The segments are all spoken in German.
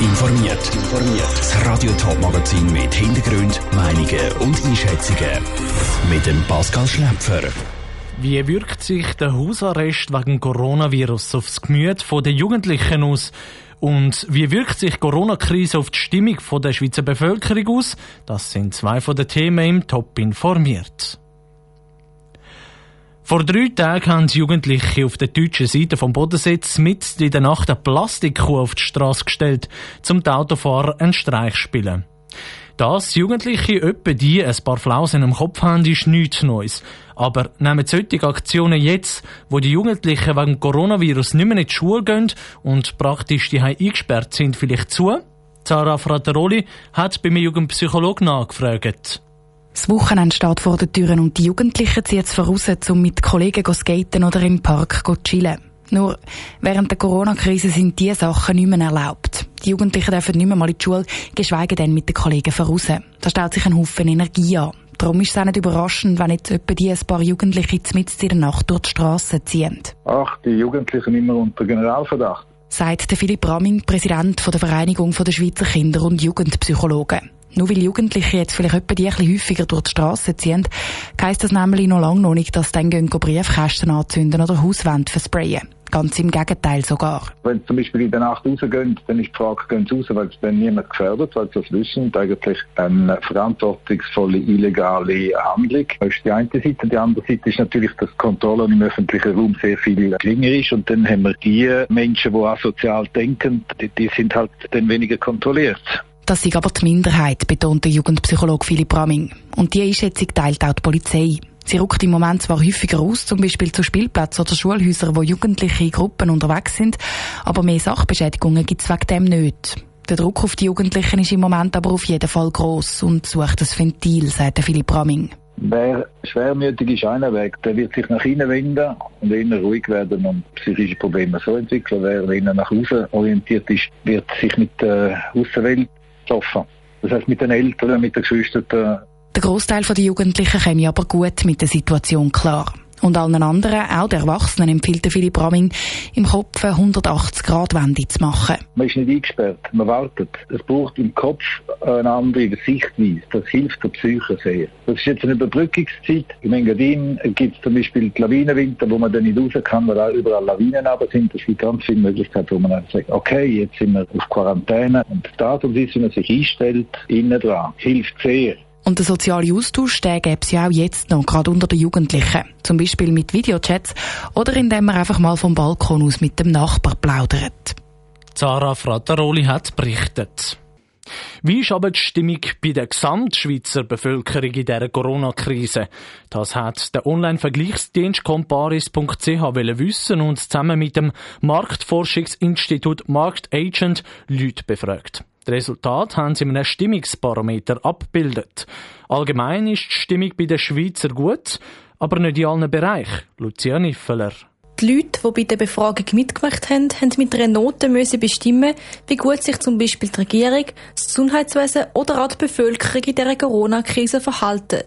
informiert. Das Radio Top Magazin mit Hintergrund, Meinungen und Einschätzungen mit dem Pascal Schläpfer. Wie wirkt sich der Hausarrest wegen Coronavirus aufs Gemüt der Jugendlichen aus? Und wie wirkt sich Corona-Krise auf die Stimmung der Schweizer Bevölkerung aus? Das sind zwei von den Themen im Top informiert. Vor drei Tagen haben Jugendliche auf der deutschen Seite vom Bodensitz mit in der Nacht eine Plastikkuh auf die Straße gestellt, um die Autofahrer einen Streich zu spielen. Dass Jugendliche öppe die ein paar Flausen im Kopf haben, ist nichts Neues. Aber nehmen solche Aktionen jetzt, wo die Jugendlichen wegen Coronavirus nicht mehr in die Schule gehen und praktisch die eingesperrt sind, vielleicht zu? Sarah Frateroli hat bei mir Jugendpsychologen nachgefragt. Das Wochenende steht vor den Türen und die Jugendlichen ziehen jetzt voraus, um mit Kollegen zu skaten oder im Park zu chillen. Nur während der Corona-Krise sind diese Sachen nicht mehr erlaubt. Die Jugendlichen dürfen nicht mehr mal in die Schule, geschweige denn mit den Kollegen voraus. Da stellt sich ein Haufen Energie an. Darum ist es auch nicht überraschend, wenn jetzt etwa die ein paar Jugendliche mitten in der Nacht durch die Straße ziehen. Ach, die Jugendlichen immer unter Generalverdacht. Sagt der Philipp Ramming, Präsident der Vereinigung der Schweizer Kinder- und Jugendpsychologen. Nur weil Jugendliche jetzt vielleicht etwa die ein bisschen häufiger durch die Straße ziehen, heisst das nämlich noch lange noch nicht, dass sie dann Briefkästen anzünden oder Hauswände versprayen. Ganz im Gegenteil sogar. Wenn sie zum Beispiel in der Nacht rausgehen, dann ist die Frage, gehen sie raus, weil es dann niemand gefährdet, weil sie das wissen und eigentlich eine verantwortungsvolle illegale Handlung. Das ist die eine Seite. Die andere Seite ist natürlich, dass die Kontrolle im öffentlichen Raum sehr viel geringer ist und dann haben wir die Menschen, die asozial denken, die, die sind halt dann weniger kontrolliert. Das ist aber die Minderheit, betont der Jugendpsychologe Philipp Ramming. Und die Einschätzung teilt auch die Polizei. Sie rückt im Moment zwar häufiger aus, zum Beispiel zu Spielplätzen oder Schulhäusern, wo Jugendliche in Gruppen unterwegs sind, aber mehr Sachbeschädigungen gibt es wegen dem nicht. Der Druck auf die Jugendlichen ist im Moment aber auf jeden Fall gross und sucht das Ventil, sagt Philipp Ramming. Wer schwermütig ist, einer Weg, der wird sich nach innen wenden und eher ruhig werden und psychische Probleme so entwickeln. Wer eher nach außen orientiert ist, wird sich mit der Außenwelt schaffen. Das heißt mit den Eltern, mit den Geschwistern. Der Großteil der Jugendlichen käme aber gut mit der Situation klar. Und allen anderen, auch der Erwachsenen, empfiehlt Philipp Ramming, im Kopf eine 180-Grad-Wende zu machen. Man ist nicht eingesperrt, man wartet. Es braucht im Kopf eine andere Sichtweise. Das hilft der Psyche sehr. Das ist jetzt eine Überbrückungszeit. Im Engadin gibt es zum Beispiel die Lawinenwinter, wo man dann nicht raus kann, weil überall Lawinen aber sind. Es gibt ganz viele Möglichkeiten, wo man dann sagt, okay, jetzt sind wir auf Quarantäne. Und Art und Weise, wie man sich einstellt, innen dran, hilft sehr. Und der soziale Austausch, den gäbe es ja auch jetzt noch, gerade unter den Jugendlichen. Zum Beispiel mit Videochats oder indem man einfach mal vom Balkon aus mit dem Nachbar plaudert. Zara Frattaroli hat berichtet. Wie ist aber die Stimmung bei der Gesamtschweizer Bevölkerung in dieser Corona-Krise? Das hat der Online-Vergleichsdienst comparis.ch wissen und zusammen mit dem Marktforschungsinstitut Marktagent Leute befragt. Das Resultat haben sie in einem Stimmungsbarometer abgebildet. Allgemein ist die Stimmung bei den Schweizer gut, aber nicht in allen Bereichen. Lucia Niffeler. Die Leute, die bei der Befragung mitgemacht haben, haben mit einer Note müssen bestimmen, wie gut sich zum Beispiel die Regierung, das Gesundheitswesen oder auch die Bevölkerung in dieser Corona-Krise verhalten.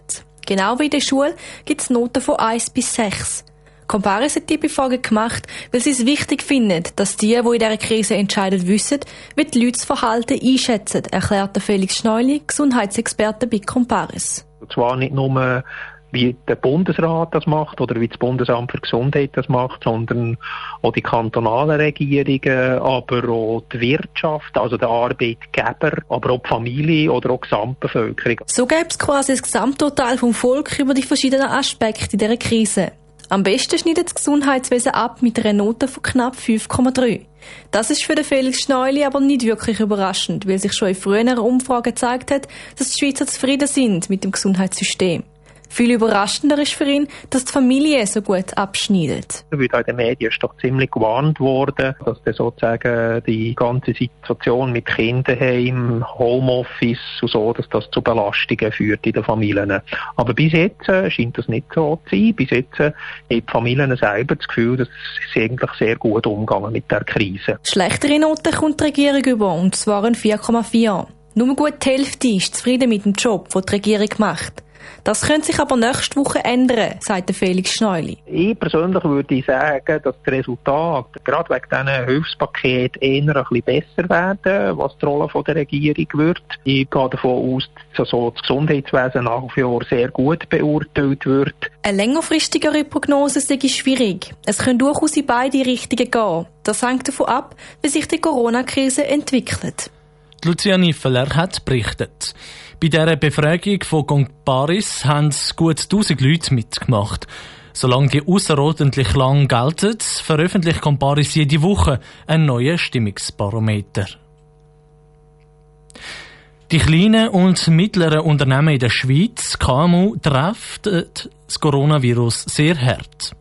Genau wie in der Schule gibt es Noten von 1 bis 6. Comparis hat die Befragung gemacht, weil sie es wichtig finden, dass die, die in dieser Krise entscheiden, wissen, wie die Leute das Verhalten einschätzen, erklärte Felix Schneuli, Gesundheitsexperte bei Comparis. Zwar nicht nur wie der Bundesrat das macht oder wie das Bundesamt für Gesundheit das macht, sondern auch die kantonalen Regierungen, aber auch die Wirtschaft, also der Arbeitgeber, aber auch die Familie oder auch die Gesamtbevölkerung. So gäbe es quasi das Gesamttotal vom Volk über die verschiedenen Aspekte dieser Krise. Am besten schneidet das Gesundheitswesen ab mit einer Note von knapp 5,3. Das ist für den Felix Schneuli aber nicht wirklich überraschend, weil sich schon in früheren Umfragen gezeigt hat, dass die Schweizer zufrieden sind mit dem Gesundheitssystem. Viel überraschender ist für ihn, dass die Familie so gut abschneidet. In den Medien ist doch ziemlich gewarnt worden, dass dann sozusagen die ganze Situation mit Kinderheim, Homeoffice und so, dass das zu Belastungen führt in den Familien. Aber bis jetzt äh, scheint das nicht so zu sein. Bis jetzt äh, haben die Familien selber das Gefühl, dass sie eigentlich sehr gut umgehen mit der Krise. Schlechtere Noten kommt die Regierung über, und zwar ein 4,4. Nur gut die Hälfte ist zufrieden mit dem Job, den die Regierung macht. Das könnte sich aber nächste Woche ändern, sagt Felix Schneuli. Ich persönlich würde sagen, dass das Resultat gerade wegen diesen Hilfspaket eher ein bisschen besser werden, was die Rolle der Regierung wird. Ich gehe davon aus, dass so das Gesundheitswesen nach wie vor sehr gut beurteilt wird. Eine längerfristigere Prognose sei schwierig. Es können durchaus in beide Richtungen gehen. Das hängt davon ab, wie sich die Corona-Krise entwickelt. Luciane Feller hat berichtet. Bei dieser Befragung von Comparis haben gut 1000 Leute mitgemacht. Solange die außerordentlich lang gelten, veröffentlicht Comparis jede Woche einen neuen Stimmungsbarometer. Die kleinen und mittleren Unternehmen in der Schweiz, KMU, treffen das Coronavirus sehr hart.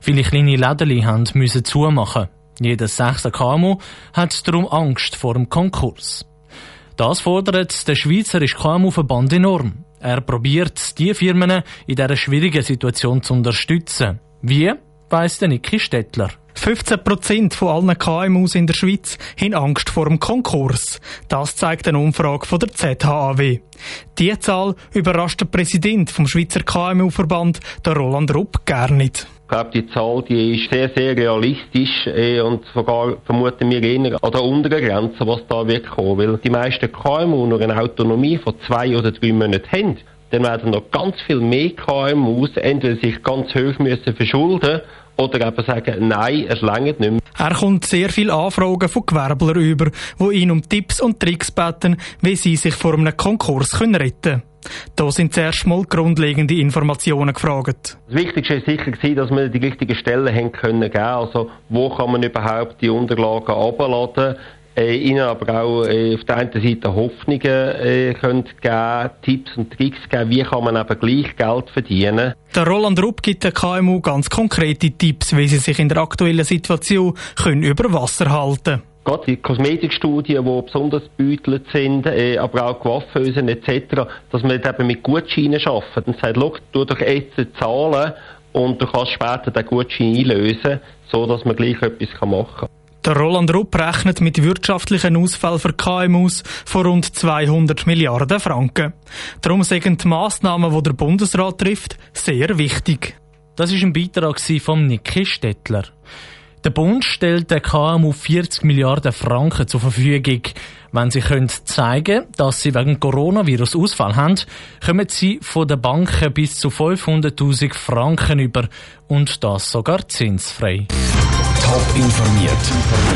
Viele kleine Läden müssen zumachen. Jeder sechste KMU hat darum Angst vor dem Konkurs. Das fordert der Schweizerische KMU-Verband enorm. Er probiert, die Firmen in dieser schwierigen Situation zu unterstützen. Wie, weiss der Niki Stettler. 15 Prozent von allen KMUs in der Schweiz haben Angst vor dem Konkurs. Das zeigt eine Umfrage von der ZHAW. Die Zahl überrascht der Präsident vom Schweizer KMU-Verband, der Roland Rupp, gar nicht. Ich glaube, die Zahl die ist sehr, sehr realistisch äh, und sogar vermuten wir eher an der unteren Grenze, was da wird kommen. Weil die meisten KMU nur eine Autonomie von zwei oder drei Monaten haben. Dann werden noch ganz viel mehr KMUs entweder sich ganz hoch müssen verschulden oder eben sagen, nein, es längert nicht mehr. Er kommt sehr viele Anfragen von Gewerblern über, die ihn um Tipps und Tricks beten, wie sie sich vor einem Konkurs retten können. Da sind zuerst mal grundlegende Informationen gefragt. Das Wichtigste war sicher, dass wir die richtigen Stellen haben können geben. Also, wo kann man überhaupt die Unterlagen abladen? Äh, ihnen aber auch äh, auf der einen Seite Hoffnungen äh, können geben, Tipps und Tricks geben, wie kann man eben gleich Geld verdienen. Der Roland Rupp gibt der KMU ganz konkrete Tipps, wie sie sich in der aktuellen Situation können über Wasser halten können gerade die Kosmetikstudien, die besonders beutelt sind, äh, aber auch Coiffeusen etc., dass man eben mit Gutscheinen arbeitet und sagt, schau, du doch jetzt zahlen und du kannst später den Gutschein einlösen, so dass man gleich etwas machen kann. Der Roland Rupp rechnet mit wirtschaftlichen Ausfällen für KMUs von rund 200 Milliarden Franken. Darum sind die Massnahmen, die der Bundesrat trifft, sehr wichtig. Das ist ein Beitrag von Niki Stettler. Der Bund stellt der KMU 40 Milliarden Franken zur Verfügung. Wenn sie können zeigen dass sie wegen Coronavirus Ausfall haben, kommen sie von den Banken bis zu 500.000 Franken über und das sogar zinsfrei. Top informiert,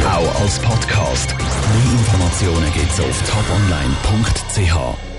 auch als Podcast. Mehr Informationen gibt's auf toponline.ch.